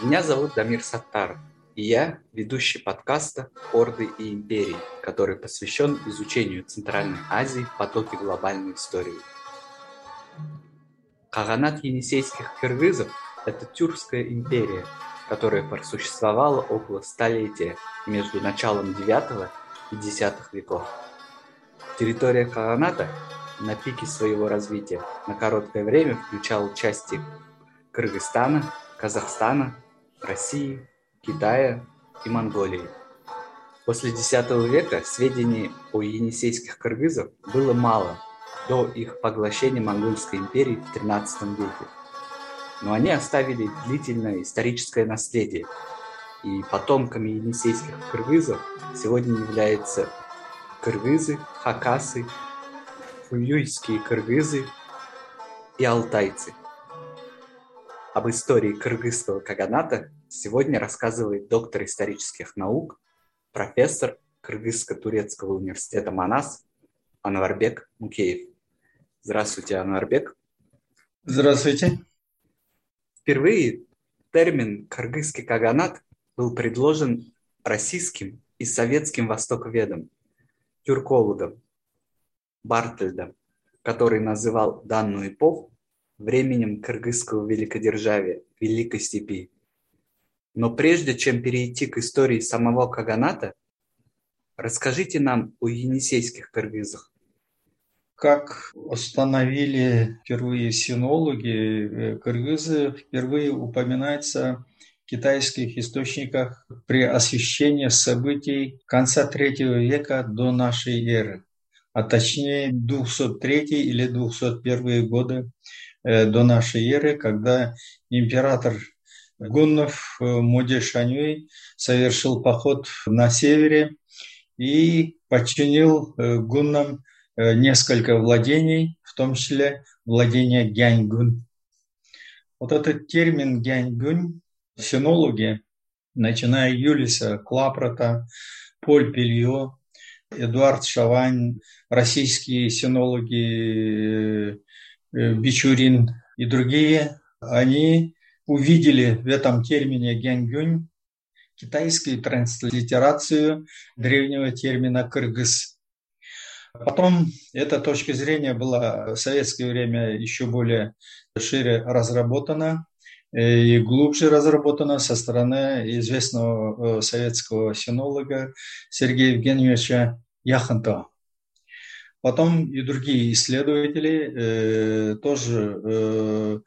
Меня зовут Дамир Саттаров, и я ведущий подкаста «Орды и империи», который посвящен изучению Центральной Азии в потоке глобальной истории. Каганат енисейских киргизов – это тюркская империя, которая просуществовала около столетия между началом IX и X веков. Территория Каганата на пике своего развития на короткое время включала части Кыргызстана, Казахстана, России, Китая и Монголии. После X века сведений о енисейских кыргызах было мало до их поглощения Монгольской империи в XIII веке. Но они оставили длительное историческое наследие, и потомками енисейских кыргызов сегодня являются кыргызы, хакасы, фуюйские кыргызы и алтайцы. Об истории кыргызского каганата сегодня рассказывает доктор исторических наук, профессор Кыргызско-турецкого университета Манас Анварбек Мукеев. Здравствуйте, Анварбек. Здравствуйте. Впервые термин «кыргызский каганат» был предложен российским и советским востоковедом, тюркологом Бартельдом, который называл данную эпоху временем кыргызского великодержавия, Великой Степи. Но прежде чем перейти к истории самого Каганата, расскажите нам о енисейских кыргызах. Как установили впервые синологи, э, кыргызы впервые упоминается в китайских источниках при освещении событий конца третьего века до нашей эры, а точнее 203 или 201 годы э, до нашей эры, когда император гуннов э, Муди Шанюй совершил поход на севере и подчинил гуннам Э, несколько владений, в том числе владение Гяньгун. Вот этот термин Гяньгун синологи, начиная Юлиса Клапрота, Поль Пелье, Эдуард Шавань, российские синологи э, э, Бичурин и другие, они увидели в этом термине Гяньгюнь китайскую транслитерацию древнего термина «кыргыз», Потом эта точка зрения была в советское время еще более шире разработана э, и глубже разработана со стороны известного э, советского синолога Сергея Евгеньевича Яхонтова. Потом и другие исследователи э, тоже э,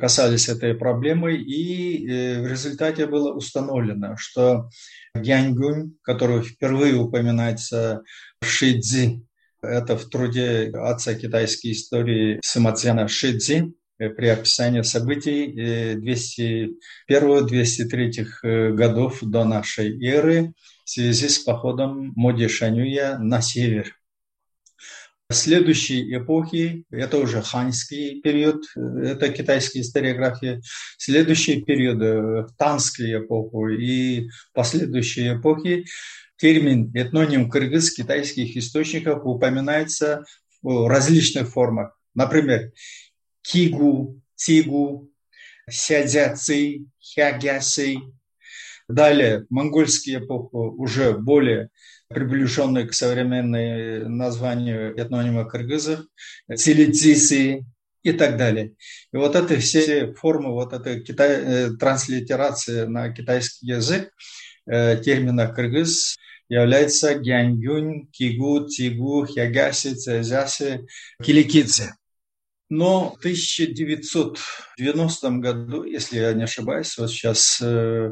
касались этой проблемы, и э, в результате было установлено, что Гяньгунь, который впервые упоминается в Шидзи, это в труде отца китайской истории Сымацяна Шидзи э, при описании событий 201-203 э, э, годов до нашей эры в связи с походом Моди Шанюя на север. Следующие эпохи, это уже ханьский период, это китайская историография, следующие периоды, танские эпоху и последующие эпохи термин этноним кыргыз китайских источниках упоминается в различных формах. Например, кигу, тигу, сядяци, хягясы. Далее, монгольские эпохи уже более приближенные к современной названию этнонима кыргызов, цилицисы и так далее. И вот это все формы, вот эта китай, э, транслитерация на китайский язык э, термина кыргыз является Гяньгюнь, Кигу, Тигу, Хягаси, Цезяси, Киликидзе. Но в 1990 году, если я не ошибаюсь, вот сейчас э,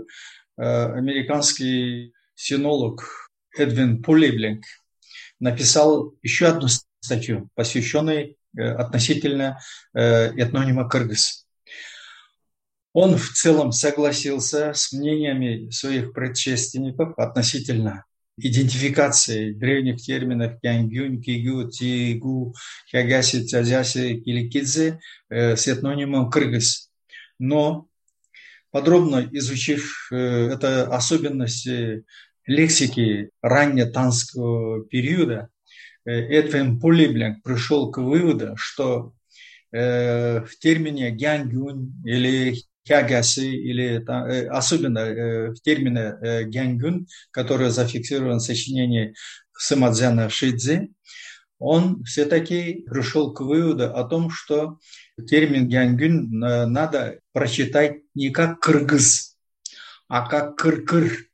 американский синолог Эдвин Пулиблинг написал еще одну статью, посвященную э, относительно э, этнонима Кыргыз. Он в целом согласился с мнениями своих предшественников относительно идентификации древних терминов Кянгюнь, Кигю, Тигу, Хягаси, Цязяси, Киликидзе э, с этнонимом Кыргыз. Но подробно изучив это особенности лексики раннетанского периода, э, Эдвин Пулиблинг пришел к выводу, что в термине гянгюнь или Кягясы или э, особенно в термине гянгун, который зафиксирован в сочинении Самадзяна Шидзи, он все-таки пришел к выводу о том, что термин гянгун надо прочитать не как кыргыз, а как кыр-кыр.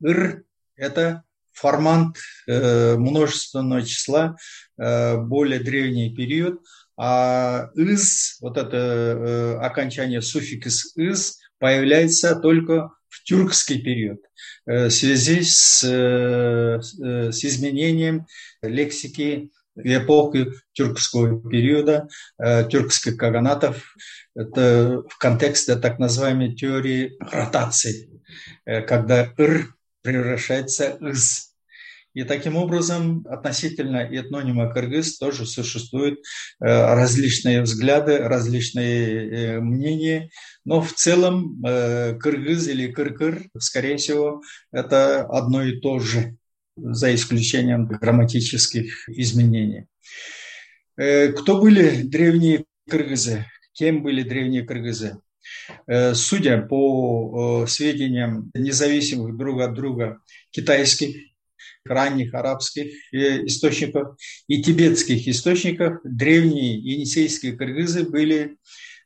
Ир – это формант э, множественного числа, э, более древний период, а из, вот это э, окончание суффикс из, появляется только в тюркский период в связи с, с изменением лексики в эпоху тюркского периода, тюркских каганатов, это в контексте так называемой теории ротации, когда «р» превращается «из». И таким образом относительно этнонима кыргыз тоже существуют э, различные взгляды, различные э, мнения, но в целом э, кыргыз или кыркыр, скорее всего, это одно и то же, за исключением грамматических изменений. Кто были древние кыргызы? Кем были древние кыргызы? Судя по сведениям независимых друг от друга китайских ранних арабских э, источников и тибетских источников древние енисейские кыргызы были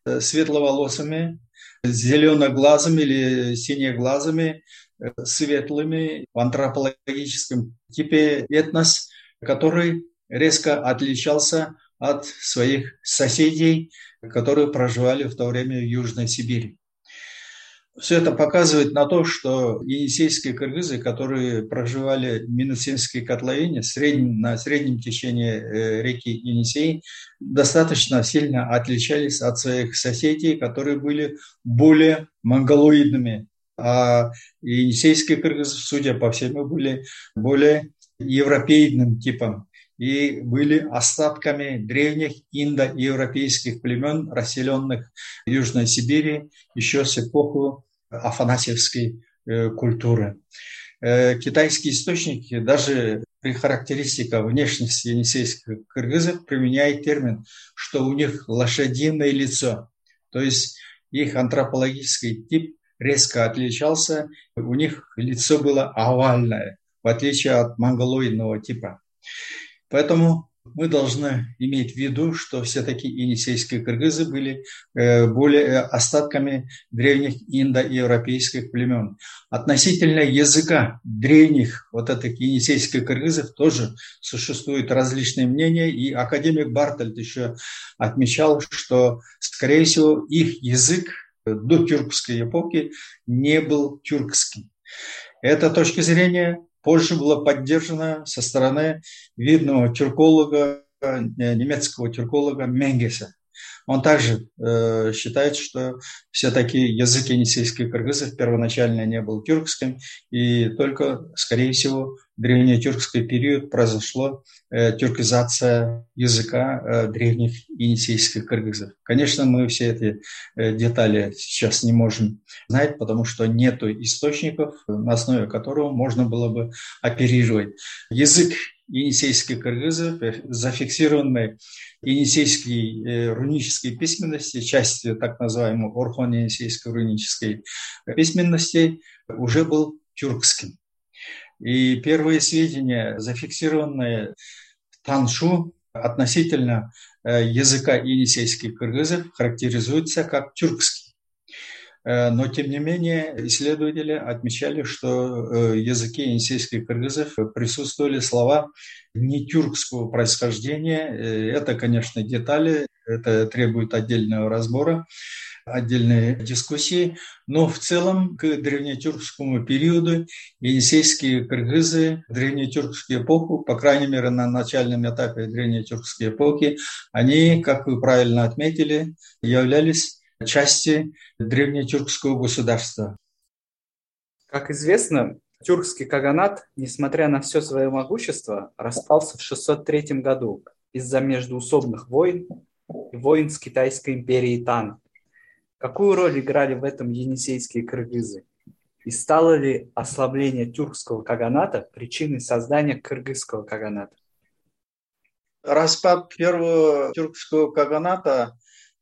э, светловолосыми, зеленоглазыми или синеглазыми, э, светлыми в антропологическом типе этнос, который резко отличался от своих соседей, которые проживали в то время в Южной Сибири. Все это показывает на то, что енисейские кыргызы, которые проживали в Минусинской котловине среднем, на среднем течении э, реки Енисей, достаточно сильно отличались от своих соседей, которые были более монголоидными. А енисейские кыргызы, судя по всему, были более европейным типом и были остатками древних индоевропейских племен, расселенных в Южной Сибири еще с эпохи афанасьевской э, культуры. Э, китайские источники даже при характеристиках внешности енисейских кыргызов применяют термин, что у них лошадиное лицо. То есть их антропологический тип резко отличался, у них лицо было овальное, в отличие от монголоидного типа. Поэтому мы должны иметь в виду, что все-таки енисейские кыргызы были э, более э, остатками древних индоевропейских племен. Относительно языка древних вот этих енисейских кыргызов тоже существуют различные мнения, и академик Бартельд еще отмечал, что, скорее всего, их язык до тюркской эпохи не был тюркским. Эта точка зрения позже была поддержана со стороны видного тюрколога, э, немецкого тюрколога Менгеса. Он также э, считает, что все-таки язык енисейских кыргызов первоначально не был тюркским, и только, скорее всего, в древнетюркский период произошла э, тюркизация языка э, древних енисейских кыргызов. Конечно, мы все эти э, детали сейчас не можем знать, потому что нет источников, на основе которого можно было бы оперировать. Язык енисейских кыргызов, э, зафиксированный енисейской э, рунической письменности, части так называемой орхон-енисейской рунической письменности, уже был тюркским. И первые сведения, зафиксированные в Таншу относительно э, языка енисейских кыргызов, характеризуются как тюркский. Э, но, тем не менее, исследователи отмечали, что э, языке енисейских кыргызов присутствовали слова не тюркского происхождения. Это, конечно, детали, это требует отдельного разбора отдельные дискуссии, но в целом к древнетюркскому периоду енисейские кыргызы в древнетюркскую эпоху, по крайней мере на начальном этапе древнетюркской эпохи, они, как вы правильно отметили, являлись частью древнетюркского государства. Как известно, тюркский каганат, несмотря на все свое могущество, распался в 603 году из-за междуусобных войн и войн с Китайской империей Тан. Какую роль играли в этом енисейские кыргызы? И стало ли ослабление тюркского каганата причиной создания кыргызского каганата? Распад первого тюркского каганата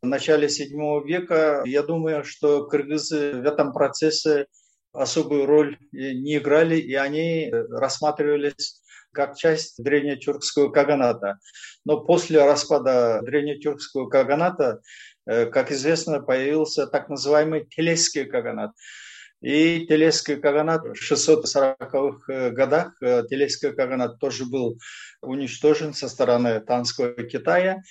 в начале VII века, я думаю, что кыргызы в этом процессе особую роль не играли, и они рассматривались как часть древнетюркского каганата. Но после распада древнетюркского каганата, э, как известно, появился так называемый Телесский каганат. И Телесский каганат в 640-х э, годах, э, Телесский каганат тоже был уничтожен со стороны Танского Китая.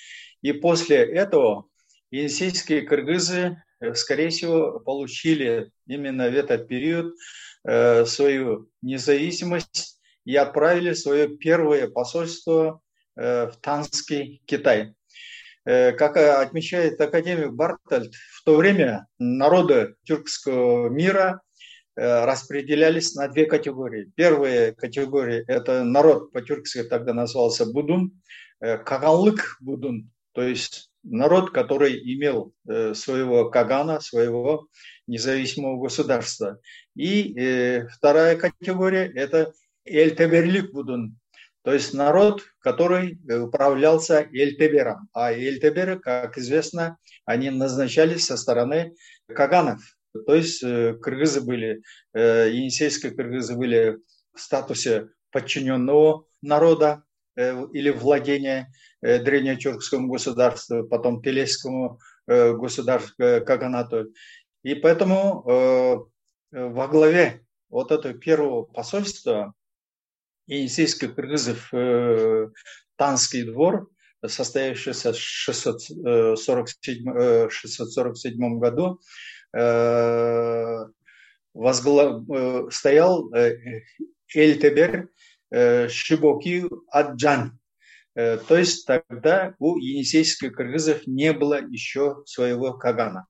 И после этого енисейские кыргызы, скорее всего, получили именно в этот период свою независимость и отправили свое первое посольство э, в Танский Китай. Э, как отмечает академик Бартальд, в то время народы тюркского мира э, распределялись на две категории. Первая категория – это народ, по-тюркски тогда назывался Будун, Каганлык Будун, то есть народ, который имел своего Кагана, своего независимого государства. И вторая категория – это Эльтеберлик Будун, то есть народ, который управлялся Эльтебером. А Эльтеберы, как известно, они назначались со стороны Каганов. То есть э, кыргызы были, э, енисейские кыргызы были в статусе подчиненного народа э, или владения древнетюркскому государству, потом Телесскому государству, Каганату. И поэтому во главе вот этого первого посольства енисейских кыргызов э, Танский двор, состоявшийся в 647, 647 э, году, э, возглав... стоял Эльтебер Шибоки Аджан. То есть тогда у енисейских кыргызов не было еще своего кагана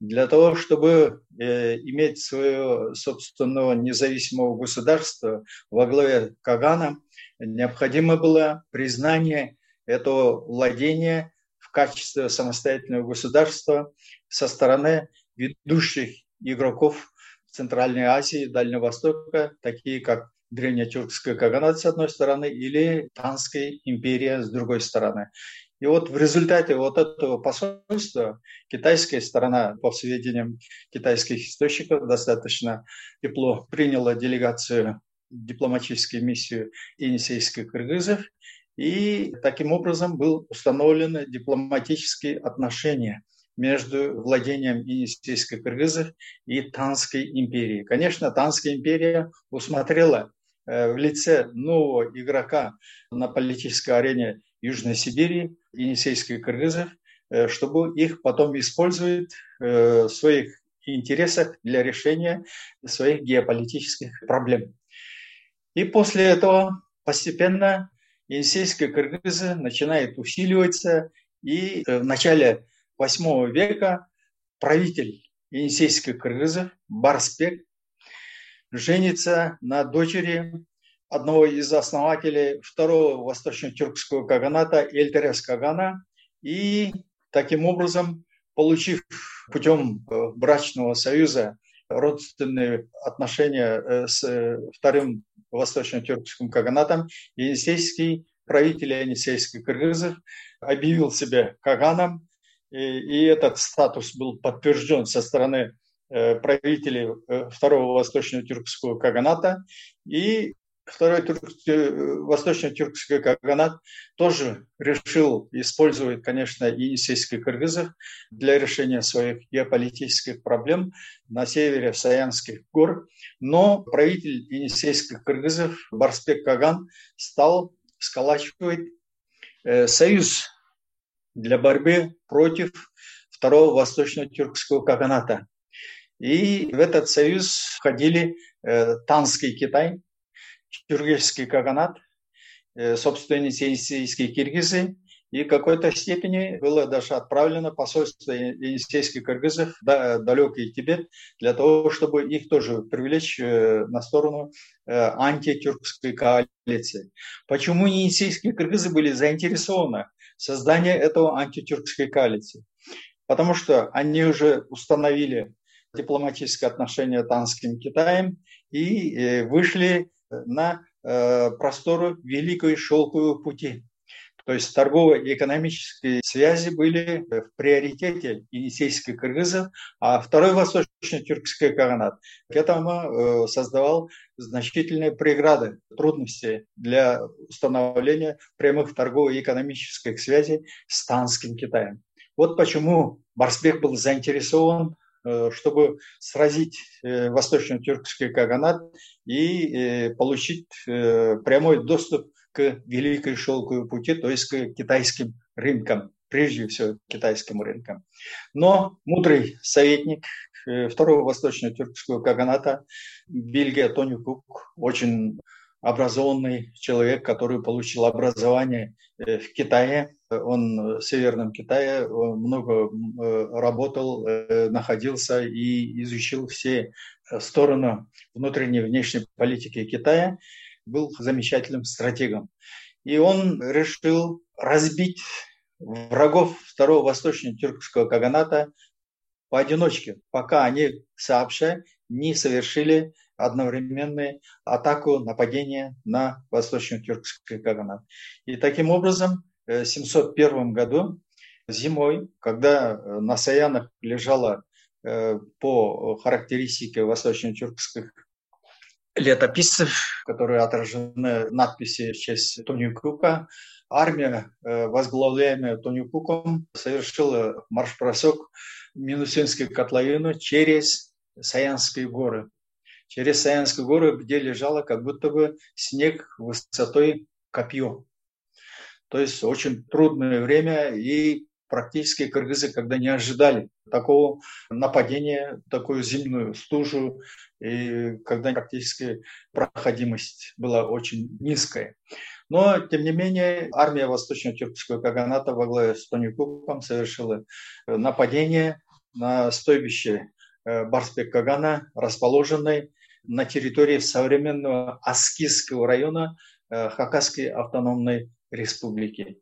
для того, чтобы э, иметь свое собственного независимого государства во главе Кагана, необходимо было признание этого владения в качестве самостоятельного государства со стороны ведущих игроков Центральной Азии, Дальнего Востока, такие как древнетюркская Каганат с одной стороны или Танская империя с другой стороны. И вот в результате вот этого посольства китайская сторона, по сведениям китайских источников, достаточно тепло приняла делегацию, дипломатическую миссию енисейских кыргызов, и таким образом был установлены дипломатические отношения между владением енисейских кыргызов и Танской империей. Конечно, Танская империя усмотрела в лице нового игрока на политической арене Южной Сибири, енисейских кыргызов, э, чтобы их потом использовать э, в своих интересах для решения своих геополитических проблем. И после этого постепенно енисейские кыргызы начинают усиливаться, и э, в начале VIII века правитель енисейских кыргызов Барспек женится на дочери одного из основателей второго восточно-тюркского каганата Эльтерес Кагана. И таким образом, получив путем э, брачного союза родственные отношения э, с э, вторым восточно-тюркским каганатом, енисейский правитель енисейских кыргызов объявил себя каганом, и, и этот статус был подтвержден со стороны правителей второго восточно-тюркского каганата, и Второй э, восточно-тюркский каганат тоже решил использовать, конечно, енисейских кыргызов для решения своих геополитических проблем на севере Саянских гор. Но правитель енисейских кыргызов Барспек Каган стал сколачивать э, союз для борьбы против второго восточно-тюркского каганата. И в этот союз входили э, Танский Китай, тюргешский каганат, э, собственные енисейские киргизы, и в какой-то степени было даже отправлено посольство енисейских кыргызов в далекий Тибет для того, чтобы их тоже привлечь э, на сторону э, антитюркской коалиции. Почему енисейские кыргызы были заинтересованы в создании этого антитюркской коалиции? Потому что они уже установили дипломатические отношения Танским Китаем и вышли на э, просторы Великой Шелкового пути. То есть торговые и экономические связи были в приоритете енисейских кыргызов, а второй восточно-тюркский каганат к этому создавал значительные преграды, трудности для установления прямых торговых и экономических связей с Танским Китаем. Вот почему Барсбек был заинтересован Э, чтобы сразить э, восточно-тюркский каганат и э, получить прямой доступ к Великой Шелковой пути, то есть к китайским рынкам, прежде всего китайским рынкам. Но мудрый советник второго восточно-тюркского каганата Бельгия Тони Кук, очень образованный человек, который получил образование в Китае, он в Северном Китае много э, работал, э, находился и изучил все э, стороны внутренней и внешней политики Китая, был замечательным стратегом. И он решил разбить врагов второго восточно-тюркского каганата поодиночке, пока они сообща не совершили одновременную атаку, нападение на восточно-тюркский каганат. И таким образом 701 году зимой, когда э, на Саянах лежала э, по характеристике восточно-тюркских летописцев, которые отражены надписи в честь Тонюкука, армия, э, возглавляемая Тонюкуком, совершила марш-бросок в Минусинскую котловину через Саянские горы. Через Саянские горы, где лежало как будто бы снег высотой копье. То есть очень трудное время, и практически кыргызы, когда не ожидали такого нападения, такую зимнюю стужу, и когда практически проходимость была очень низкая. Но, тем не менее, армия Восточно-Тюркского Каганата во главе с Тони Куком совершила нападение на стойбище э, Барспек Кагана, расположенной на территории современного Аскизского района э, Хакасской автономной республики.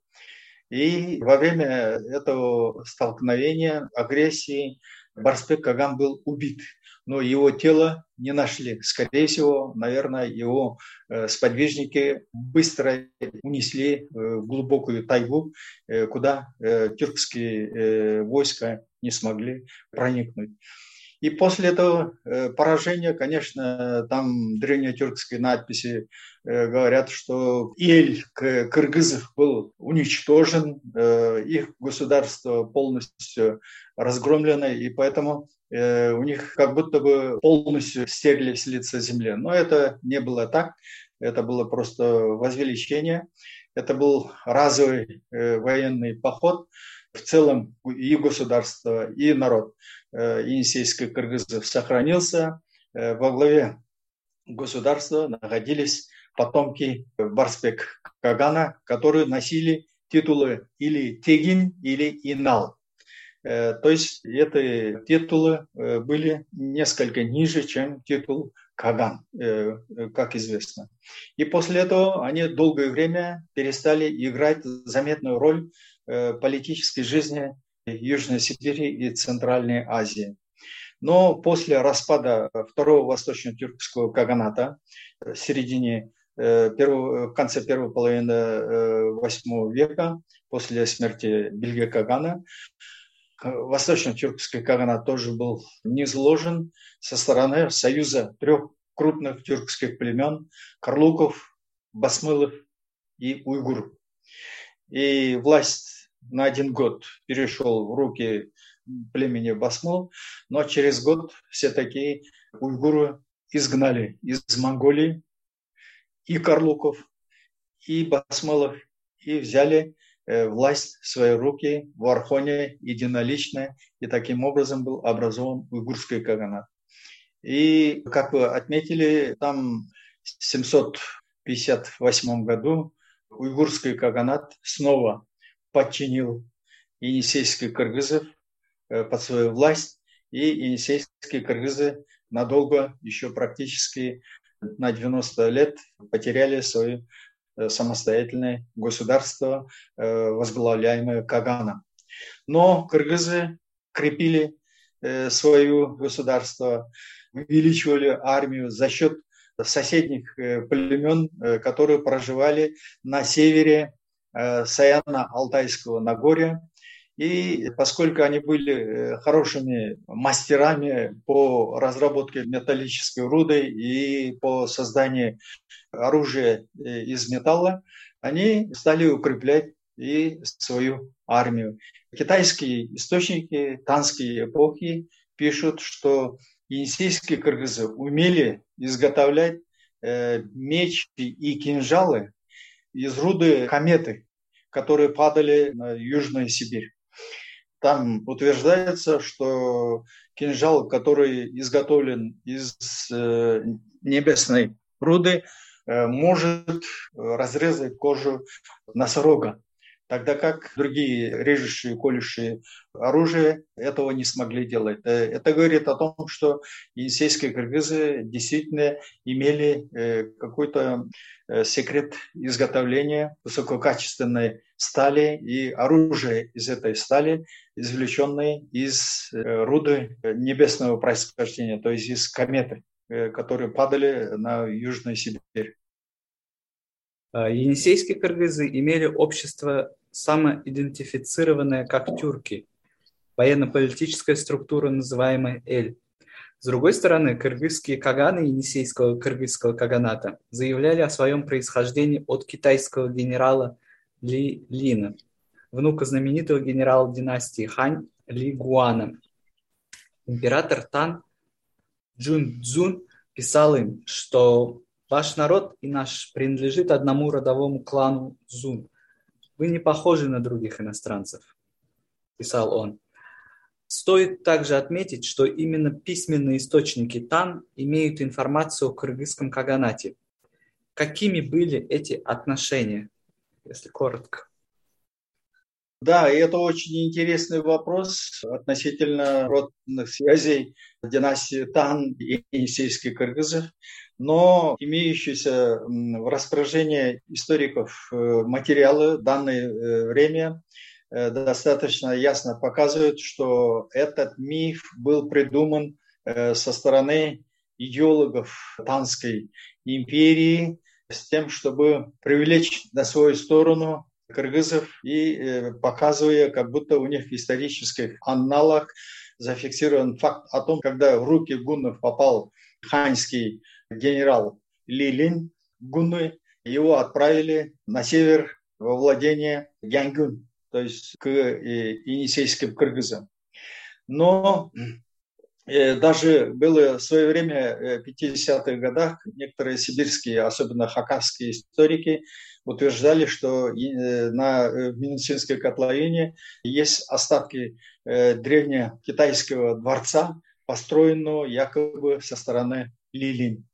И во время этого столкновения, агрессии, Барспек Каган был убит, но его тело не нашли. Скорее всего, наверное, его э, сподвижники быстро унесли э, в глубокую тайгу, куда тюркские войска не смогли проникнуть. И после этого э, поражения, конечно, там древнетюркские надписи э, говорят, что Эль кыргызов был уничтожен, э, их государство полностью разгромлено, и поэтому у них как будто бы полностью стерли с лица земли. Но это не было так, это было просто возвеличение. Это был разовый военный поход. В целом и государство, и народ Э, енисейских кыргызов сохранился. Э, во главе государства находились потомки Барспек Кагана, которые носили титулы или Тегин, или Инал. Э, то есть эти титулы были несколько ниже, чем титул Каган, как известно. И после этого они долгое время перестали играть заметную роль политической жизни Южной Сибири и Центральной Азии. Но после распада второго восточно-тюркского каганата в середине э, в конце первой половины восьмого века, после смерти Бельгия Кагана, восточно-тюркский каганат тоже был низложен со стороны союза трех крупных тюркских племен – Карлуков, Басмылов и Уйгур. И власть на один год перешел в руки племени Басмол, но через год все такие уйгуры изгнали из Монголии и Карлуков, и Басмолов, и взяли э, власть в свои руки в Архоне единолично, и таким образом был образован уйгурский каганат. И, как вы отметили, там в 758 году уйгурский каганат снова подчинил енисейских кыргызов э, под свою власть, и енисейские кыргызы надолго, еще практически на 90 лет, потеряли свое э, самостоятельное государство, э, возглавляемое Каганом. Но кыргызы крепили свое государство, увеличивали армию за счет соседних племен, которые проживали на севере Саяно-Алтайского Нагорья. И поскольку они были хорошими мастерами по разработке металлической руды и по созданию оружия из металла, они стали укреплять и свою армию. Китайские источники танские эпохи пишут, что енисейские кыргызы умели изготовлять э, мечи и кинжалы из руды кометы, которые падали на Южную Сибирь. Там утверждается, что кинжал, который изготовлен из э, небесной руды, э, может разрезать кожу носорога тогда как другие режущие, колющие оружие этого не смогли делать. Э, это говорит о том, что енисейские кыргызы действительно имели э, какой-то э, секрет изготовления высококачественной стали и оружие из этой стали, извлеченное из руды небесного происхождения, то есть из кометы, которые падали на Южную Сибирь. А, енисейские кыргызы имели общество самоидентифицированное как тюрки, военно-политическая структура, называемая Эль. С другой стороны, кыргызские каганы Енисейского кыргызского каганата заявляли о своем происхождении от китайского генерала Ли Лина, внука знаменитого генерала династии Хань Ли Гуана. Император Тан Джун Цзун писал им, что Ваш народ и наш принадлежит одному родовому клану Зун. Вы не похожи на других иностранцев, писал он. Стоит также отметить, что именно письменные источники Тан имеют информацию о кыргызском каганате. Какими были эти отношения, если коротко? Да, и это очень интересный вопрос относительно родных связей династии Тан и Енисейских кыргызов но имеющиеся в распоряжении историков э, материалы в данное э, время э, достаточно ясно показывают, что этот миф был придуман со стороны идеологов Танской империи с тем, чтобы привлечь на свою сторону кыргызов и показывая, как будто у них исторических аналогах зафиксирован факт о том, когда в руки гуннов попал ханьский генерал Лилин Гунны, его отправили на север во владение Янгюн, то есть к э, енисейским кыргызам. Но э, даже было в свое время, в 50-х годах, некоторые сибирские, особенно хакасские историки, утверждали, что на Минусинской котловине есть остатки древнего китайского дворца, построенного якобы со стороны Лилин.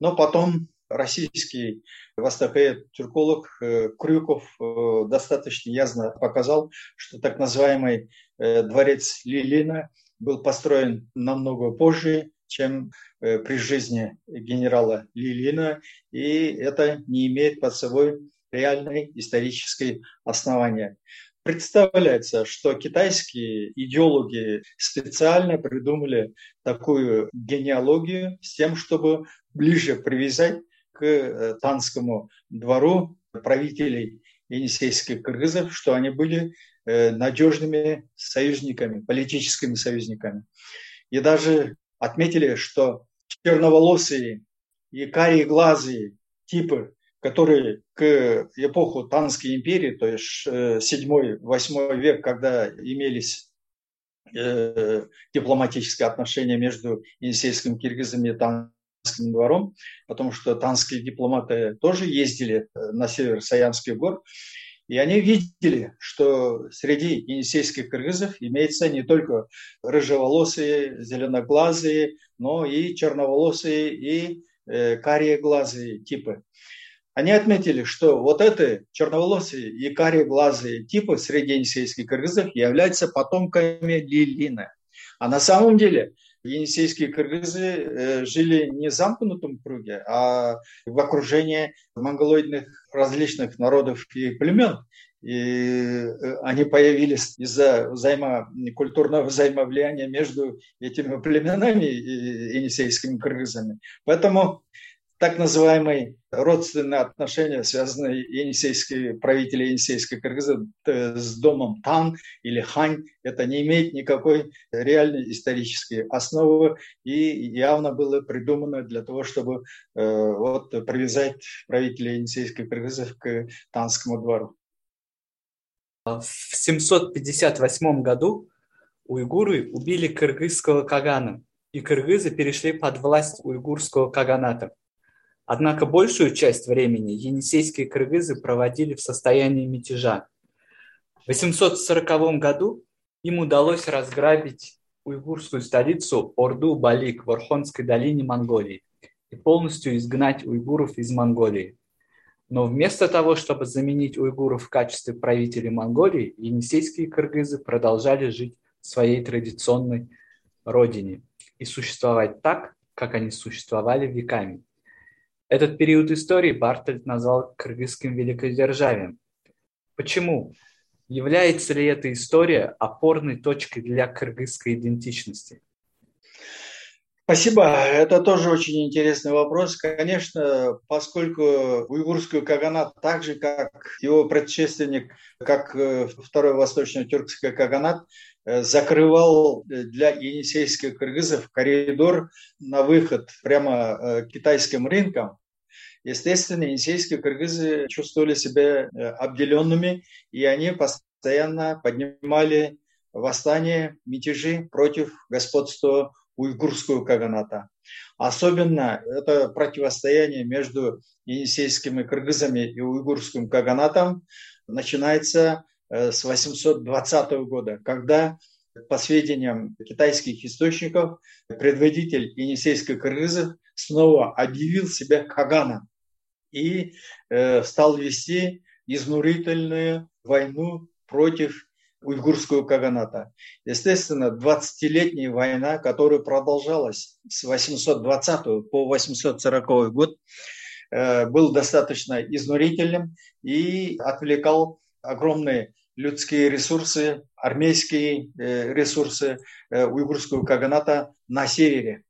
Но потом российский востоковед, тюрколог э, Крюков э, достаточно ясно показал, что так называемый э, дворец Лилина был построен намного позже, чем при жизни генерала Лилина, и это не имеет под собой реальной исторической основания. Представляется, что китайские идеологи специально придумали такую генеалогию с тем, чтобы ближе привязать к э, танскому двору правителей енисейских кыргызов, что они были э, надежными союзниками, политическими союзниками. И даже отметили, что черноволосые и карие глазые типы которые к эпоху Танской империи, то есть 7-8 век, когда имелись э, дипломатические отношения между енисейскими киргизами и Танским двором, потому что танские дипломаты тоже ездили э, на север Саянских гор, и они видели, что среди енисейских кыргызов имеется не только рыжеволосые, зеленоглазые, но и черноволосые и э, карие типы. Они отметили, что вот эти черноволосые и карие типы среди енисейских кыргызов являются потомками Лилина. А на самом деле енисейские кыргызы э, жили не в замкнутом круге, а в окружении монголоидных различных народов и племен. И э, они появились из-за взаимо, культурного взаимовлияния между этими племенами и енисейскими кыргызами. Поэтому так называемые родственные отношения, связанные енисейские правители енисейской Кыргызы э, с домом Тан или Хань. Это не имеет никакой реальной исторической основы и явно было придумано для того, чтобы э, вот, привязать правителей енисейской Кыргызы к Танскому двору. В 758 году уйгуры убили кыргызского кагана, и кыргызы перешли под власть уйгурского каганата. Однако большую часть времени енисейские кыргызы проводили в состоянии мятежа. В 840 году им удалось разграбить уйгурскую столицу Орду-Балик в Орхонской долине Монголии и полностью изгнать уйгуров из Монголии. Но вместо того, чтобы заменить уйгуров в качестве правителей Монголии, енисейские кыргызы продолжали жить в своей традиционной родине и существовать так, как они существовали веками. Этот период истории Бартольд назвал кыргызским великодержавием. Почему? Является ли эта история опорной точкой для кыргызской идентичности? Спасибо. Это тоже очень интересный вопрос. Конечно, поскольку уйгурский каганат, так же как его предшественник, как э, второй восточно-тюркский каганат, э, закрывал для енисейских кыргызов коридор на выход прямо э, китайским рынкам, естественно, енисейские кыргызы чувствовали себя обделенными, и они постоянно поднимали восстания, мятежи против господства уйгурского каганата. Особенно это противостояние между енисейскими кыргызами и уйгурским каганатом начинается э, с 820 года, когда, по сведениям китайских источников, предводитель енисейских кыргызов снова объявил себя каганом и э, стал вести изнурительную войну против уйгурского каганата. Естественно, 20-летняя война, которая продолжалась с 820 по 840 год, э, был достаточно изнурительным и отвлекал огромные людские ресурсы, армейские э, ресурсы э, уйгурского каганата на севере.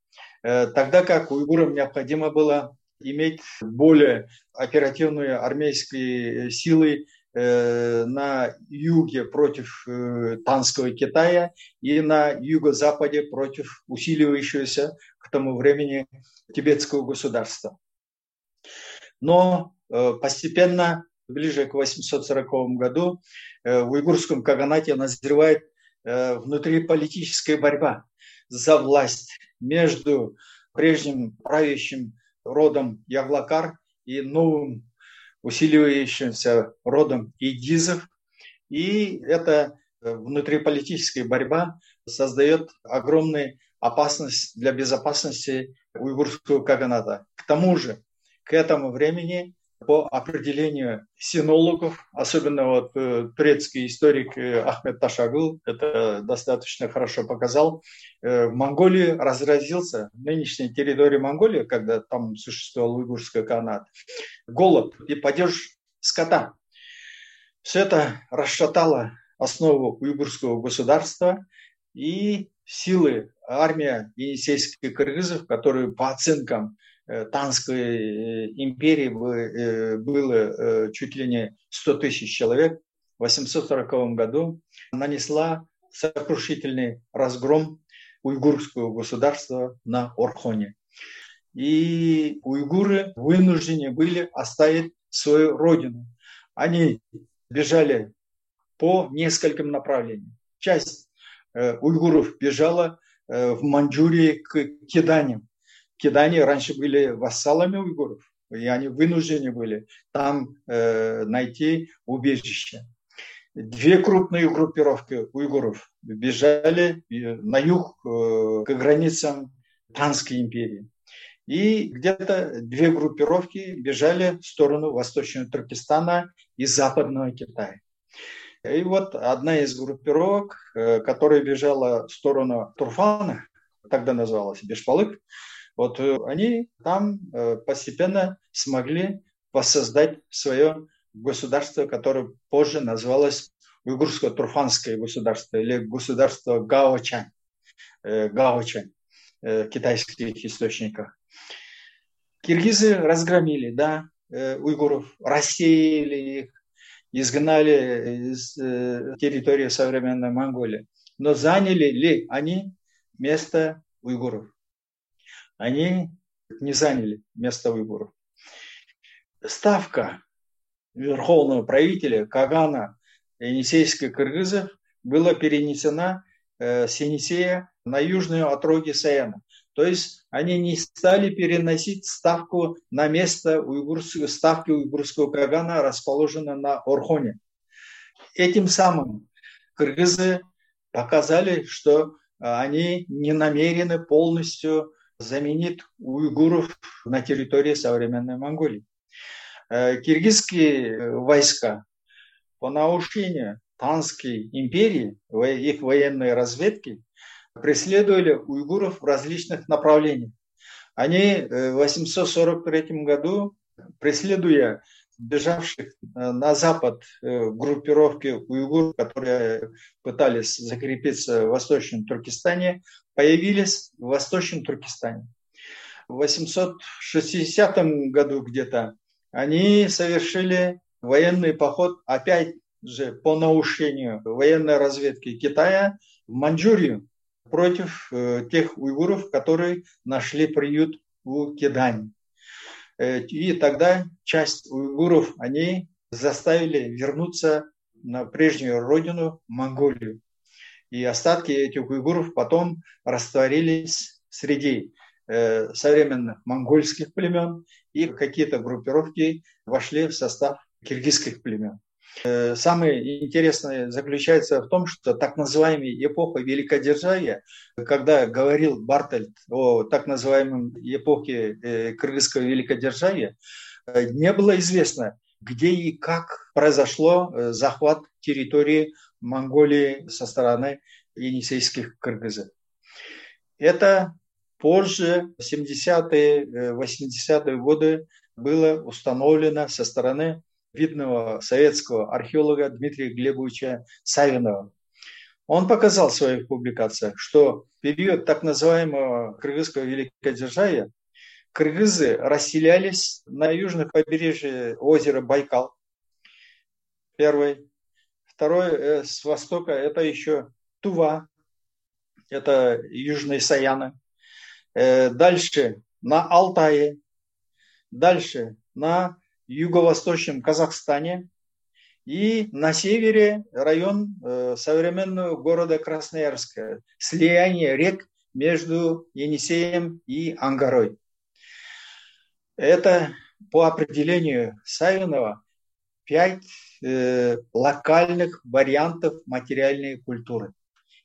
Тогда как уйгурам необходимо было иметь более оперативные армейские силы Э, на юге против э, Танского Китая и на юго-западе против усиливающегося к тому времени тибетского государства. Но э, постепенно, ближе к 840 году, в уйгурском каганате назревает внутриполитическая борьба за власть между прежним правящим родом Яглакар и новым усиливающимся родом идизов. И эта э, внутриполитическая борьба создает огромную опасность для безопасности уйгурского каганата. К тому же, к этому времени по определению синологов, особенно вот э, турецкий историк э, Ахмед Ташагул это достаточно хорошо показал, э, в Монголии разразился, в нынешней территории Монголии, когда там существовал уйгурский канат, голод и падеж скота. Все это расшатало основу уйгурского государства и силы армия енисейских кыргызов, которые по оценкам Танской э, империи э, было чуть ли не 100 тысяч человек, в 840 году нанесла сокрушительный разгром уйгурского государства на Орхоне. И уйгуры вынуждены были оставить свою родину. Они бежали по нескольким направлениям. Часть уйгуров бежала в Манчжурии к Киданям, кидане раньше были вассалами уйгуров, и они вынуждены были там э, найти убежище. Две крупные группировки уйгуров бежали на юг э, к границам Танской империи. И где-то две группировки бежали в сторону Восточного Туркестана и Западного Китая. И вот одна из группировок, э, которая бежала в сторону Турфана, тогда называлась Бешпалык, вот э, они там э, постепенно смогли воссоздать свое государство, которое позже называлось Уйгурско-Турфанское государство или государство Гаочань, э, Гаочань в китайских источниках. Киргизы разгромили, да, уйгуров, рассеяли их, изгнали из территории современной Монголии. Но заняли ли они место уйгуров? Они не заняли место уйгуров. Ставка верховного правителя Кагана Енисейских кыргызов была перенесена э, с Енисея на южную отроги Саяна. То есть они не стали переносить ставку на место уйгурского, ставки уйгурского Кагана, расположенной на Орхоне. Этим самым кыргызы показали, что они не намерены полностью заменить уйгуров на территории современной Монголии. Э, киргизские войска по наушению Танской империи, их военной разведки, преследовали уйгуров в различных направлениях. Они в 843 году, преследуя бежавших э, на запад э, группировки уйгур, которые пытались закрепиться в Восточном Туркестане, появились в Восточном Туркестане. В 860 году где-то они совершили военный поход опять же по наушению военной разведки Китая в Маньчжурию против э, тех уйгуров, которые нашли приют у Кидани. И тогда часть уйгуров они заставили вернуться на прежнюю родину Монголию. И остатки этих уйгуров потом растворились среди э, современных монгольских племен, и какие-то группировки вошли в состав киргизских племен. Э, самое интересное заключается в том, что так называемая эпоха великодержавия, когда говорил Бартельд о так называемой эпохе э, кыргызского великодержавия, э, не было известно, где и как произошло захват территории Монголии со стороны енисейских кыргызов. Это позже, в 70-е, 80-е годы, было установлено со стороны видного советского археолога Дмитрия Глебовича Савинова. Он показал в своих публикациях, что в период так называемого кыргызского великодержавия кыргызы расселялись на южных побережье озера Байкал. Первый. Второй э, с востока это еще Тува, это южные Саяны. Э, дальше на Алтае, дальше на юго-восточном Казахстане и на севере район э, современного города Красноярска, слияние рек между Енисеем и Ангарой. Это по определению Савинова пять э, локальных вариантов материальной культуры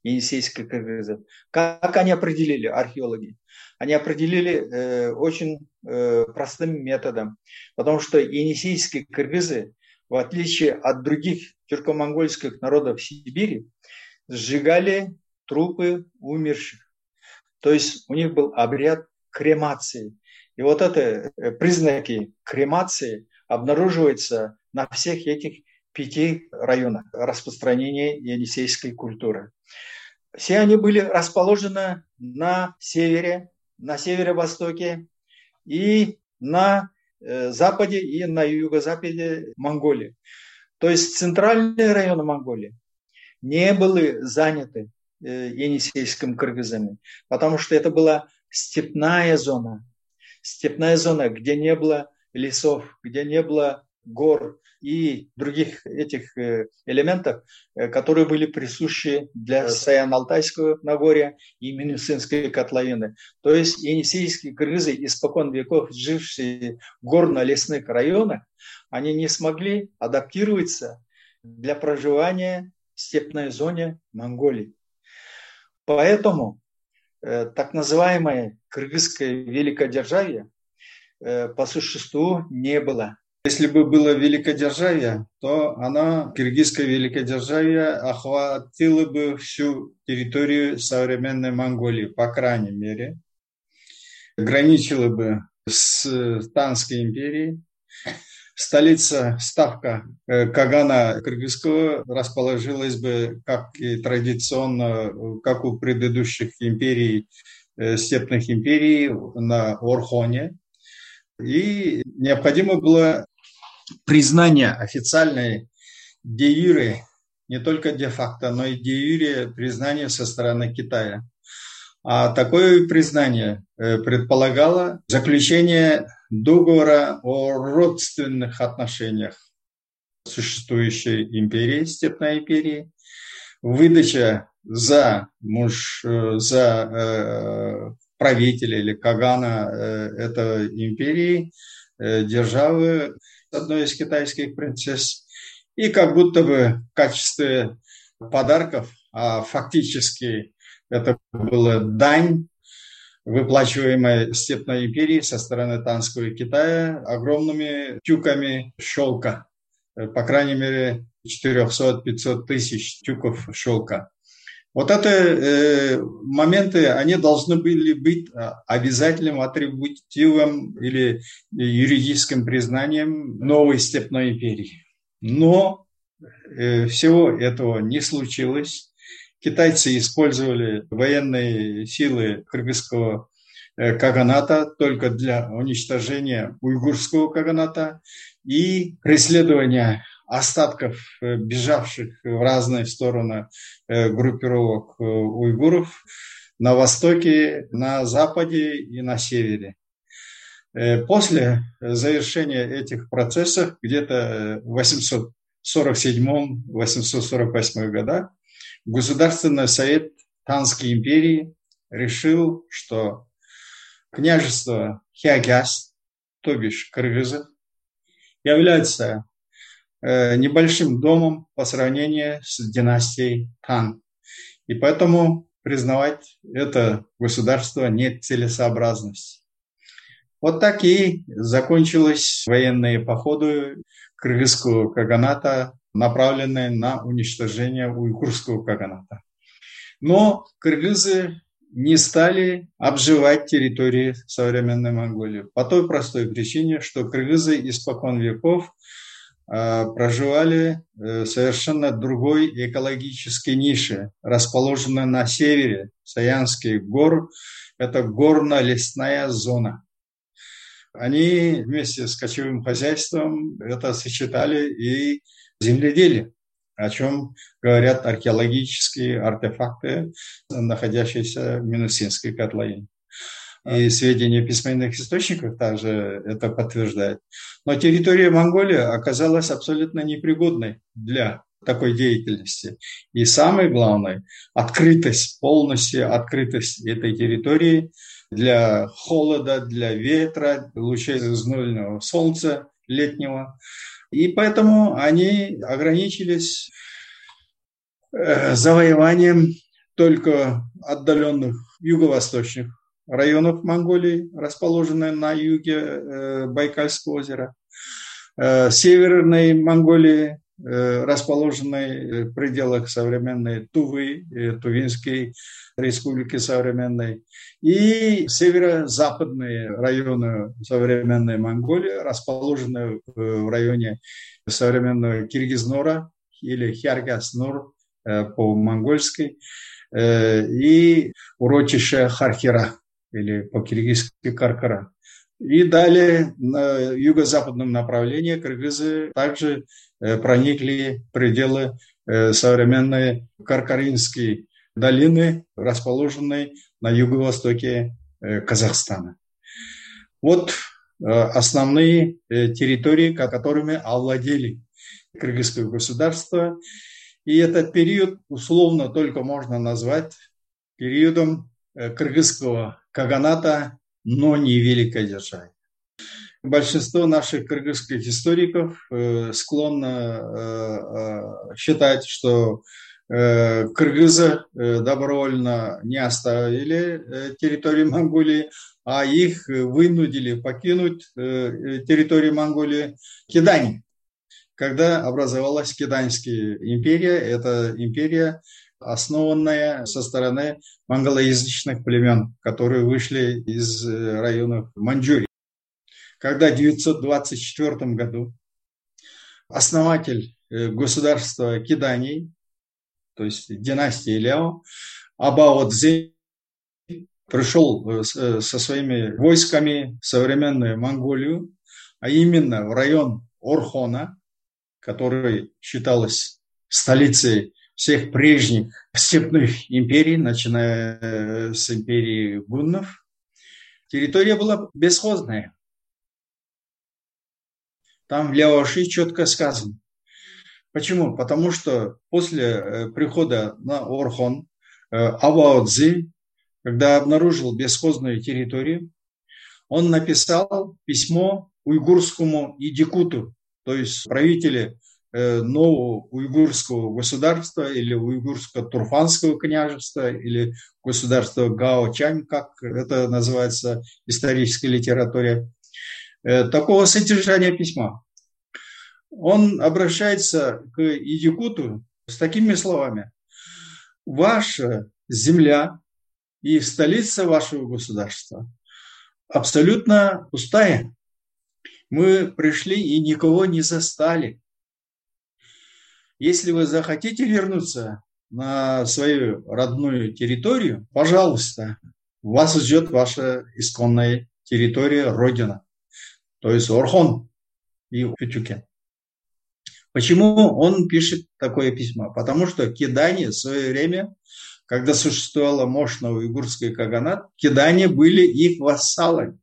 енисейской кыргызов. Как они определили, археологи? Они определили э, очень э, простым методом, потому что енисейские кыргызы, в отличие от других тюрко-монгольских народов Сибири, сжигали трупы умерших. То есть у них был обряд кремации. И вот это э, признаки кремации обнаруживаются на всех этих пяти районах распространения енисейской культуры. Все они были расположены на севере, на северо-востоке и на э, западе и на юго-западе Монголии. То есть центральные районы Монголии не были заняты э, енисейским кыргызами, потому что это была степная зона. Степная зона, где не было лесов, где не было гор и других этих э, элементов, э, которые были присущи для Саян-Алтайского Нагорья и Минусинской котловины. То есть енисейские кыргызы, испокон веков жившие в горно-лесных районах, они не смогли адаптироваться для проживания в степной зоне Монголии. Поэтому э, так называемое кыргызское великодержавие по существу не было если бы было великодержавие, то она, киргизское великодержавие, охватило бы всю территорию современной Монголии, по крайней мере. Граничило бы с Танской империей. Столица, ставка э, Кагана Кыргызского расположилась бы, как и традиционно, как у предыдущих империй, э, степных империй, на Орхоне. И необходимо было признание официальной де юре, не только де-факто, но и де юре признание со стороны Китая. А такое признание э, предполагало заключение договора о родственных отношениях существующей империи, Степной империи, выдача за муж, э, за э, правителя или Кагана э, этой империи, э, державы одной из китайских принцесс, и как будто бы в качестве подарков, а фактически это была дань, выплачиваемая Степной империей со стороны Танского Китая огромными тюками шелка, по крайней мере 400-500 тысяч тюков шелка. Вот это э, моменты, они должны были быть а, обязательным атрибутивом или юридическим признанием новой степной империи. Но э, всего этого не случилось. Китайцы использовали военные силы кыргызского э, каганата только для уничтожения уйгурского каганата и преследования остатков э, бежавших в разные стороны э, группировок э, уйгуров на востоке, на западе и на севере. После завершения этих процессов, где-то в 847-848 годах, Государственный совет Танской империи решил, что княжество Хиагяс, то бишь кыргызов, является небольшим домом по сравнению с династией Тан. И поэтому признавать это государство нет целесообразности. Вот так и закончились военные походы кыргызского каганата, направленные на уничтожение уйгурского каганата. Но кыргызы не стали обживать территории современной Монголии по той простой причине, что кыргызы испокон веков проживали э, совершенно другой экологической нише, расположенной на севере Саянских гор. Это горно-лесная зона. Они вместе с кочевым хозяйством это сочетали и земледелие, о чем говорят археологические артефакты, находящиеся в Минусинской котловине и сведения письменных источников также это подтверждают. Но территория Монголии оказалась абсолютно непригодной для такой деятельности. И самое главное, открытость, полностью открытость этой территории для холода, для ветра, лучей знойного солнца летнего. И поэтому они ограничились э, завоеванием только отдаленных юго-восточных районов Монголии, расположенные на юге э, Байкальского озера, э, северной Монголии, э, расположенной в пределах современной Тувы, Тувинской республики современной, и северо-западные районы современной Монголии, расположенные в районе современного Киргизнора или Хяргаснор по-монгольски, и урочище Хархира или по-киргизски Каркара. И далее на юго-западном направлении кыргызы также э, проникли в пределы э, современной Каркаринской долины, расположенной на юго-востоке э, Казахстана. Вот основные территории, которыми овладели кыргызское государство. И этот период условно только можно назвать периодом кыргызского Каганата, но не великой державе. Большинство наших кыргызских историков э, склонно э, э, считать, что кыргызы добровольно не оставили территорию Монголии, а их вынудили покинуть территорию Монголии кидане. Когда образовалась Киданская империя, это империя основанная со стороны монголоязычных племен, которые вышли из э, районов Маньчжурии. Когда в 924 году основатель э, государства Киданий, то есть династии Ляо, Абао пришел со своими войсками в современную Монголию, а именно в район Орхона, который считалось столицей всех прежних степных империй, начиная с империи гуннов. Территория была бесхозная. Там в Ляоши четко сказано. Почему? Потому что после э, прихода на Орхон э, Абао когда обнаружил бесхозную территорию, он написал письмо уйгурскому идикуту, то есть правители э, нового уйгурского государства или уйгурско-турфанского княжества или государства Гао-Чань, как это называется в исторической литературе, э, такого содержания письма. Он обращается к Идикуту с такими словами. Ваша земля и столица вашего государства абсолютно пустая мы пришли и никого не застали. Если вы захотите вернуться на свою родную территорию, пожалуйста, вас ждет ваша исконная территория, родина, то есть Орхон и Петюкен. Почему он пишет такое письмо? Потому что кидание в свое время, когда существовало мощное уйгурское каганат, кидания были их вассалами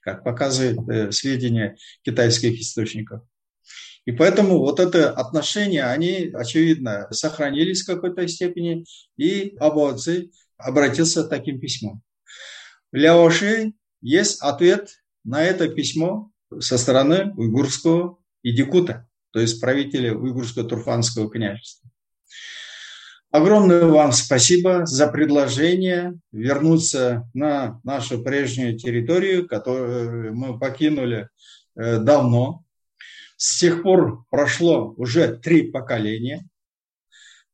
как показывают э, сведения китайских источников. И поэтому вот это отношения, они, очевидно, сохранились в какой-то степени, и Абоци обратился таким письмом. Ляоши есть ответ на это письмо со стороны уйгурского идикута, то есть правителя уйгурского турфанского княжества. Огромное вам спасибо за предложение вернуться на нашу прежнюю территорию, которую мы покинули э, давно. С тех пор прошло уже три поколения,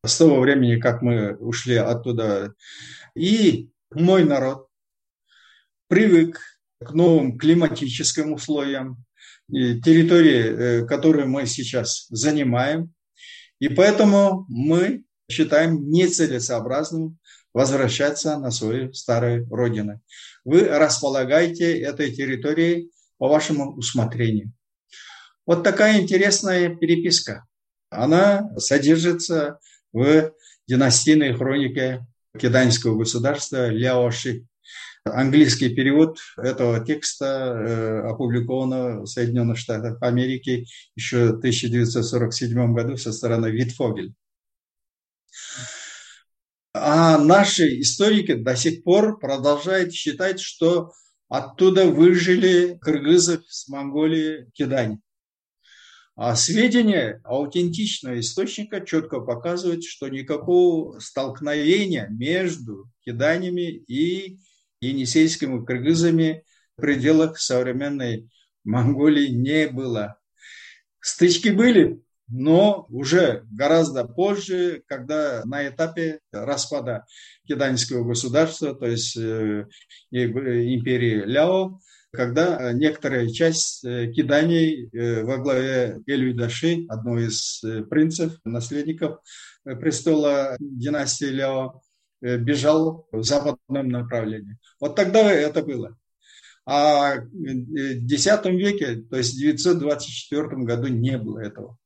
с того времени, как мы ушли оттуда. И мой народ привык к новым климатическим условиям, территории, э, которую мы сейчас занимаем. И поэтому мы считаем нецелесообразным возвращаться на свою старую родину. Вы располагаете этой территорией по вашему усмотрению. Вот такая интересная переписка. Она содержится в династийной хронике китайского государства Ляоши. Английский перевод этого текста э, опубликован в Соединенных Штатах Америки еще в 1947 году со стороны Витфогель. А наши историки до сих пор продолжают считать, что оттуда выжили кыргызов с Монголии кидань. А сведения аутентичного источника четко показывают, что никакого столкновения между киданями и енисейскими кыргызами в пределах современной Монголии не было. Стычки были, но уже гораздо позже, когда на этапе распада китайского государства, то есть э, империи Ляо, когда некоторая часть э, киданий э, во главе Эльвидаши, одного из принцев, наследников престола династии Ляо, бежал в западном направлении. Вот тогда это было. А в X веке, то есть в 924 году не было этого.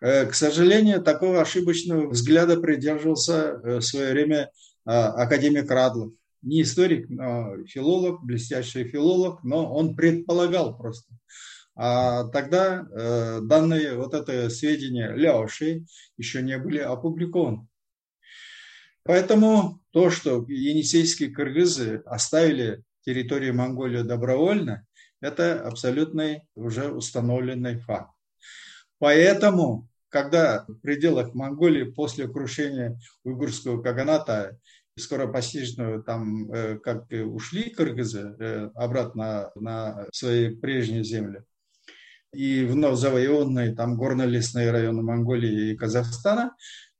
Э, к сожалению, такого ошибочного взгляда придерживался э, в свое время а, академик Радлов. Не историк, но филолог, блестящий филолог, но он предполагал просто. А тогда э, данные, вот это сведения Ляоши еще не были опубликованы. Поэтому то, что енисейские кыргызы оставили территорию Монголии добровольно, это абсолютный уже установленный факт. Поэтому, когда в пределах Монголии после крушения уйгурского каганата скоропостижно там э, как ушли кыргызы э, обратно на свои прежние земли, и вновь завоеванные там горно-лесные районы Монголии и Казахстана,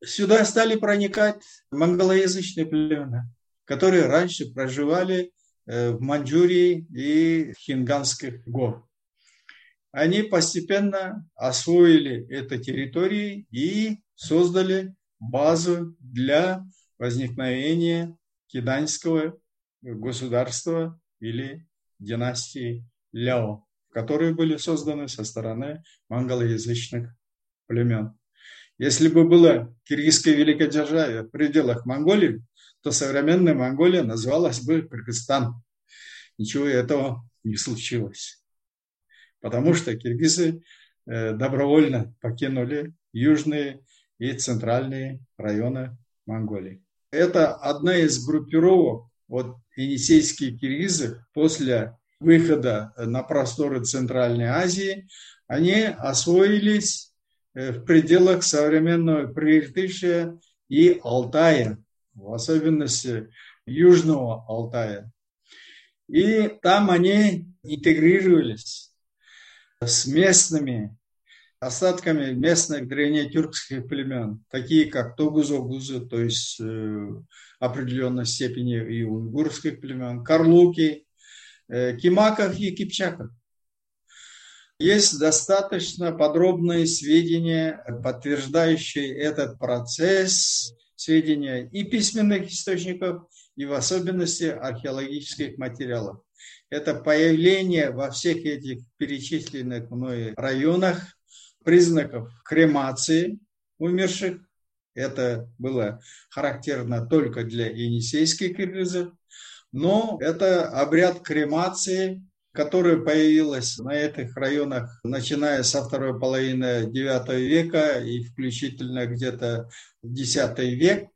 сюда стали проникать монголоязычные племена, которые раньше проживали э, в Маньчжурии и Хинганских гор. Они постепенно освоили эту территорию и создали базу для возникновения киданского государства или династии Ляо, которые были созданы со стороны монголоязычных племен. Если бы было киргизское великодержавие в пределах Монголии, то современная Монголия называлась бы Кыргызстан. Ничего этого не случилось. Потому что киргизы э, добровольно покинули южные и центральные районы Монголии. Это одна из группировок, вот енисейские киргизы после выхода на просторы Центральной Азии, они освоились э, в пределах современного Прииртышия и Алтая, в особенности Южного Алтая. И там они интегрировались с местными остатками местных древнетюркских племен, такие как Тогузогузы, то есть э, определенной степени и уйгурских племен, Карлуки, э, Кимаков и Кипчаков. Есть достаточно подробные сведения, подтверждающие этот процесс, сведения и письменных источников, и в особенности археологических материалов. Это появление во всех этих перечисленных мной районах признаков кремации умерших. Это было характерно только для енисейских киргизов. Но это обряд кремации, который появился на этих районах, начиная со второй половины IX века и включительно где-то X век.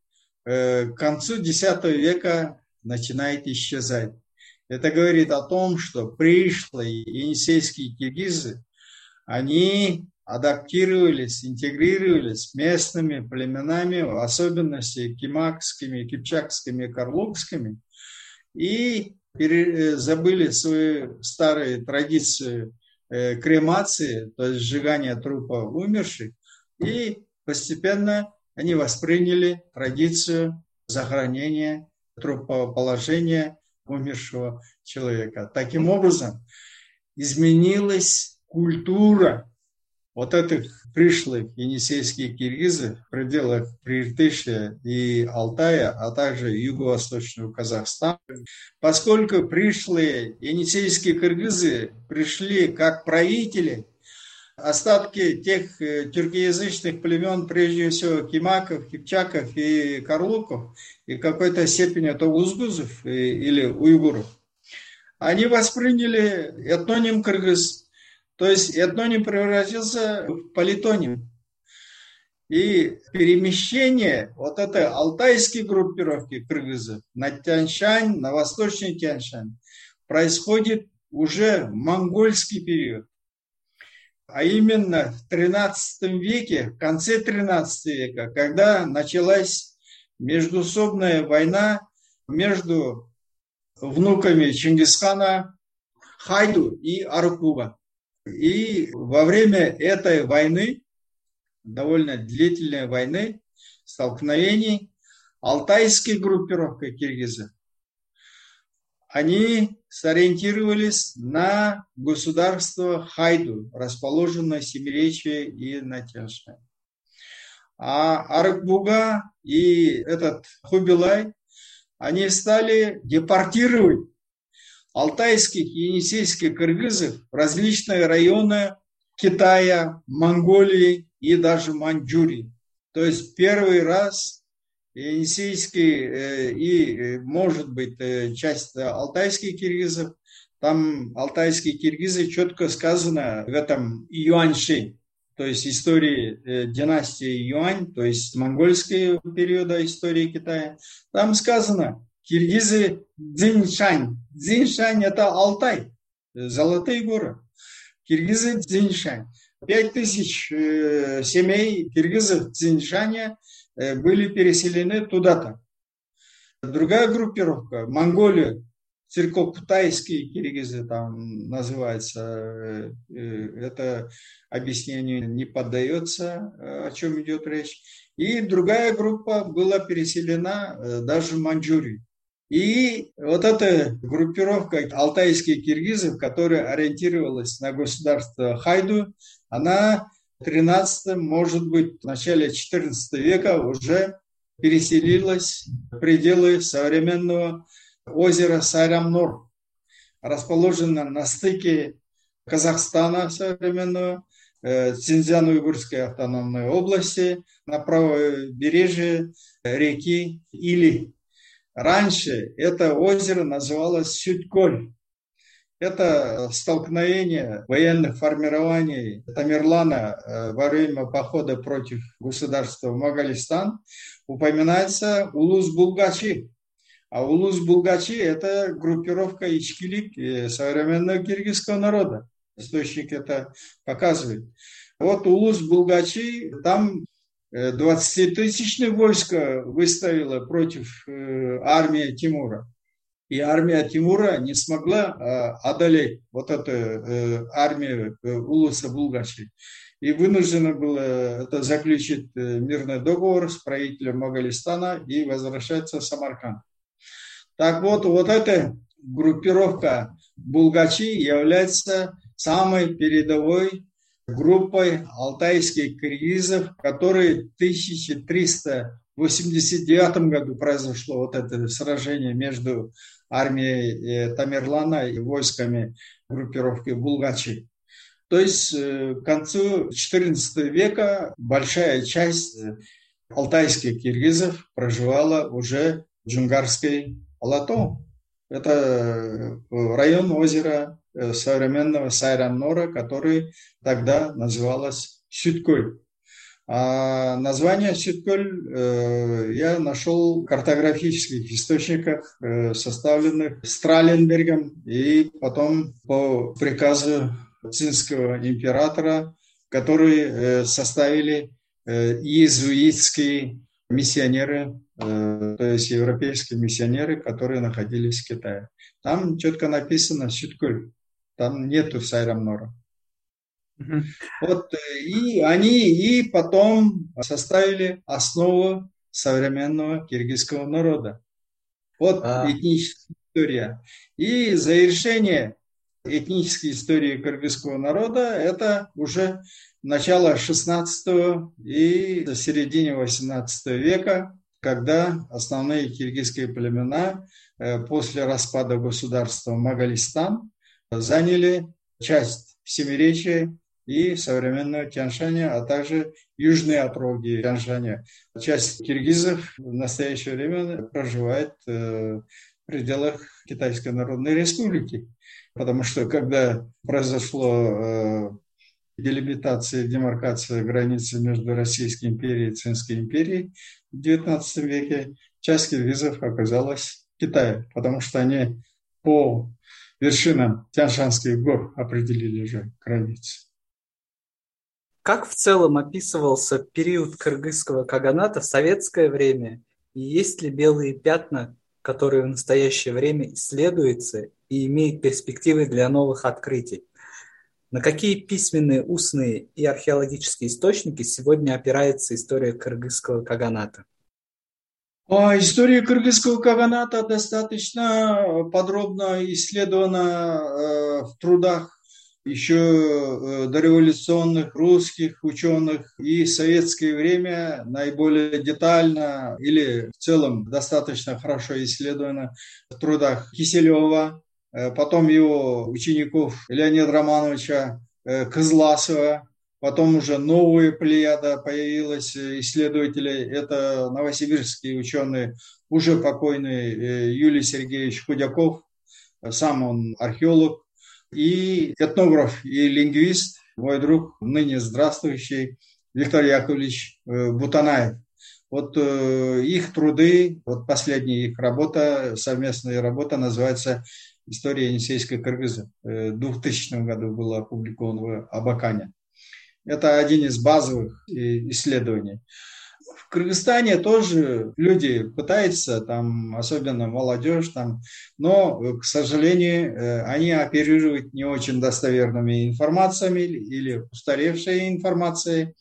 Э, к концу X века начинает исчезать. Это говорит о том, что пришлые енисейские киргизы, они адаптировались, интегрировались с местными племенами, в особенности кимакскими, кипчакскими, карлукскими, и забыли свои старые традиции э, кремации, то есть сжигания трупа умерших, и постепенно они восприняли традицию захоронения трупоположения умершего человека. Таким образом, изменилась культура вот этих пришлых енисейских киргизов в пределах Прииртышья и Алтая, а также юго-восточного Казахстана, поскольку пришлые енисейские киргизы пришли как правители, остатки тех э, тюркоязычных племен, прежде всего кимаков, кипчаков и карлуков, и какой-то степени это узгузов или уйгуров, они восприняли этноним кыргыз то есть этноним превратился в политоним. И перемещение вот этой алтайской группировки кыргызов на Тяньшань, на восточный Тяньшань, происходит уже в монгольский период. А именно в 13 веке, в конце 13 века, когда началась междусобная война между внуками Чингисхана Хайду и Аркуба. И во время этой войны, довольно длительной войны, столкновений, алтайские группировки киргизов, они сориентировались на государство Хайду, расположенное в Семиречье и на. А Аракбуга и этот Хубилай, они стали депортировать алтайских енисейских кыргызов различные районы Китая, Монголии и даже Маньчжурии. То есть первый раз енисейские э, и, э, может быть, э, часть алтайских киргизов, там алтайские киргизы четко сказано в этом Юаньши, то есть истории династии Юань, то есть монгольского периода истории Китая. Там сказано, киргизы Дзиньшань. Дзиньшань – это Алтай, золотые горы. Киргизы Дзиньшань. Пять тысяч э, семей киргизов Дзиньшаня э, были переселены туда-то. Другая группировка, Монголия, церковно-китайские киргизы там называется, э, это объяснению не поддается, о чем идет речь. И другая группа была переселена даже в Маньчжурию. И вот эта группировка алтайских киргизов, которая ориентировалась на государство Хайду, она в 13 может быть, в начале 14 века уже переселилась в пределы современного озеро Сайрамнор, расположено на стыке Казахстана современного, э, Цинзян-Уйгурской автономной области, на правобережье реки Или. Раньше это озеро называлось Сютколь. Это столкновение военных формирований Тамерлана э, во время похода против государства Магалистан упоминается Улус-Булгачи. А Улус-Булгачи – это группировка Ичкилик э, современного киргизского народа. Источник это показывает. Вот Улус-Булгачи, там 20-тысячное войско выставило против э, армии Тимура. И армия Тимура не смогла э, одолеть вот эту э, армию Улуса Булгачи. И вынуждено было это заключить мирный договор с правителем Магалистана и возвращаться в Самарканд. Так вот, вот эта группировка Булгачи является самой передовой группой алтайских киргизов, которые в 1389 году произошло вот это сражение между армией э, Тамерлана и войсками группировки Булгачи. То есть э, к концу XIV века большая часть э, алтайских киргизов проживала уже в Джунгарской плато. Это район озера современного Сайран-Нора, который тогда называлась Сютколь. А название Сютколь э, я нашел в картографических источниках, э, составленных Страленбергом и потом по приказу цинского императора, который составили иезуитские миссионеры, то есть европейские миссионеры, которые находились в Китае. Там четко написано Сюткуль. Там нету Сайрамнора. Угу. Вот, э, и они и потом составили основу современного киргизского народа. Вот а. этническая история. И завершение этнической истории кыргызского народа это уже начало 16 и середине 18 века, когда основные киргизские племена э, после распада государства Магалистан заняли часть Семиречия и современного Тяньшаня, а также южные отроги Тяньшаня. Часть киргизов в настоящее время проживает э, в пределах Китайской Народной Республики. Потому что когда произошло э, делимитация, демаркация границы между Российской империей и Цинской империей в XIX веке, часть киргизов оказалась в Китае, потому что они по вершинам Тяншанских гор определили же границы. Как в целом описывался период кыргызского каганата в советское время? И есть ли белые пятна, которые в настоящее время исследуются и имеют перспективы для новых открытий? На какие письменные, устные и археологические источники сегодня опирается история кыргызского каганата? А история кыргызского каганата достаточно подробно исследована э, в трудах еще э, дореволюционных русских ученых и в советское время наиболее детально или в целом достаточно хорошо исследовано в трудах Киселева, э, потом его учеников Леонида Романовича Кызласова, Потом уже новая плеяда появилась исследователей. Это новосибирские ученые, уже покойный э, Юлий Сергеевич Худяков, сам он археолог, и этнограф и лингвист, мой друг, ныне здравствующий Виктор Яковлевич э, Бутанаев. Вот э, их труды, вот последняя их работа, совместная работа называется «История Енисейской Кыргызы». В 2000 году была опубликована в Абакане. Это один из базовых исследований. В Кыргызстане тоже люди пытаются, там, особенно молодежь, там, но, к сожалению, э, они оперируют не очень достоверными информациями или устаревшей информацией.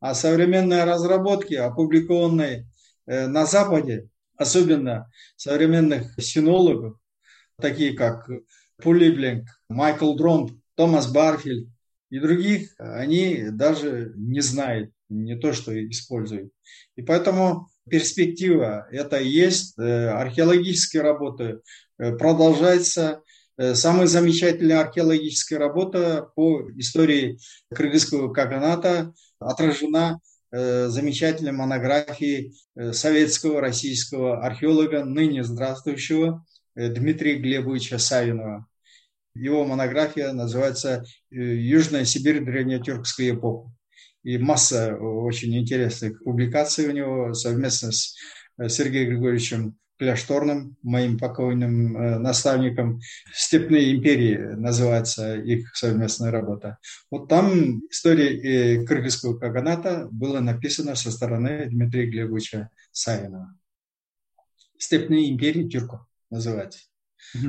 А современные разработки, опубликованные э, на Западе, особенно современных синологов, такие как Пулибленк, Майкл Дронт, Томас Барфиль, и других они даже не знают, не то что используют. И поэтому перспектива это есть, э, археологические работы продолжается самая замечательная археологическая работа по истории кыргызского каганата отражена замечательной монографией советского российского археолога, ныне здравствующего Дмитрия Глебовича Савинова. Его монография называется «Южная Сибирь. Древнетюркская эпоха». И масса очень интересных публикаций у него совместно с Сергеем Григорьевичем Кляшторным, моим покойным э, наставником. «Степные империи» называется их совместная работа. Вот там история э, кыргызского каганата была написана со стороны Дмитрия Глебовича Савинова. «Степные империи тюрков» называется.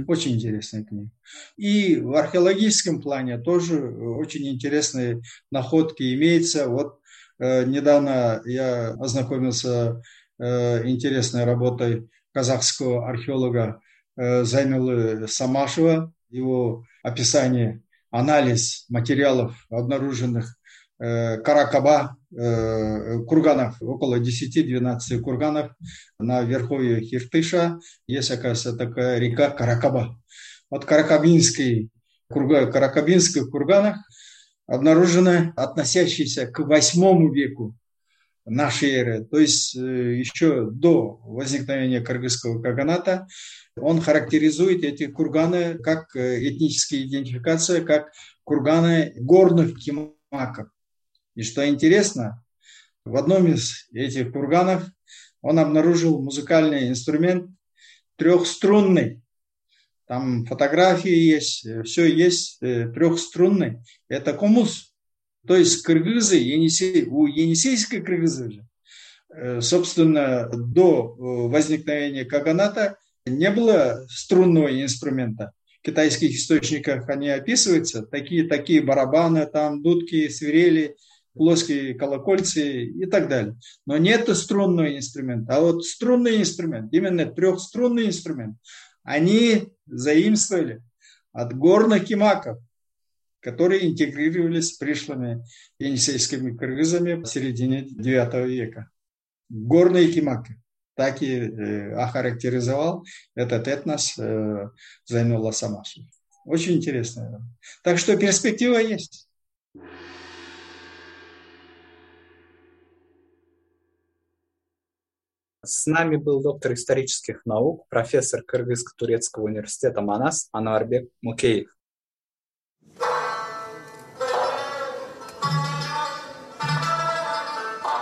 Очень интересная книга. И в археологическом плане тоже очень интересные находки имеются. Вот э, недавно я ознакомился э, интересной работой казахского археолога э, Зайнулы Самашева, его описание, анализ материалов, обнаруженных э, Каракаба, э, курганов, около 10-12 курганов на верховье Хиртыша. Есть, оказывается, такая река Каракаба. Вот Каракабинский, курга, Каракабинских курганах обнаружено относящиеся к восьмому веку нашей эры, то есть э, еще до возникновения кыргызского каганата, он характеризует эти курганы как э, этническая идентификация, как курганы горных кимаков. И что интересно, в одном из этих курганов он обнаружил музыкальный инструмент трехструнный. Там фотографии есть, э, все есть, трехструнный. Это комус. То есть кыргызы, Енисей, у енисейской кыргызы же, э, собственно, до э, возникновения каганата не было струнного инструмента. В китайских источниках они описываются, такие, такие барабаны, там дудки, свирели, плоские колокольцы и так далее. Но нет струнного инструмента. А вот струнный инструмент, именно трехструнный инструмент, они заимствовали от горных кимаков – которые интегрировались с пришлыми енисейскими кыргызами в середине IX века. Горные кимаки. Так и э, охарактеризовал этот этнос э, Зайнула Самашев. Очень интересно. Так что перспектива есть. С нами был доктор исторических наук, профессор Кыргызско-турецкого университета Манас Ануарбек Мукеев.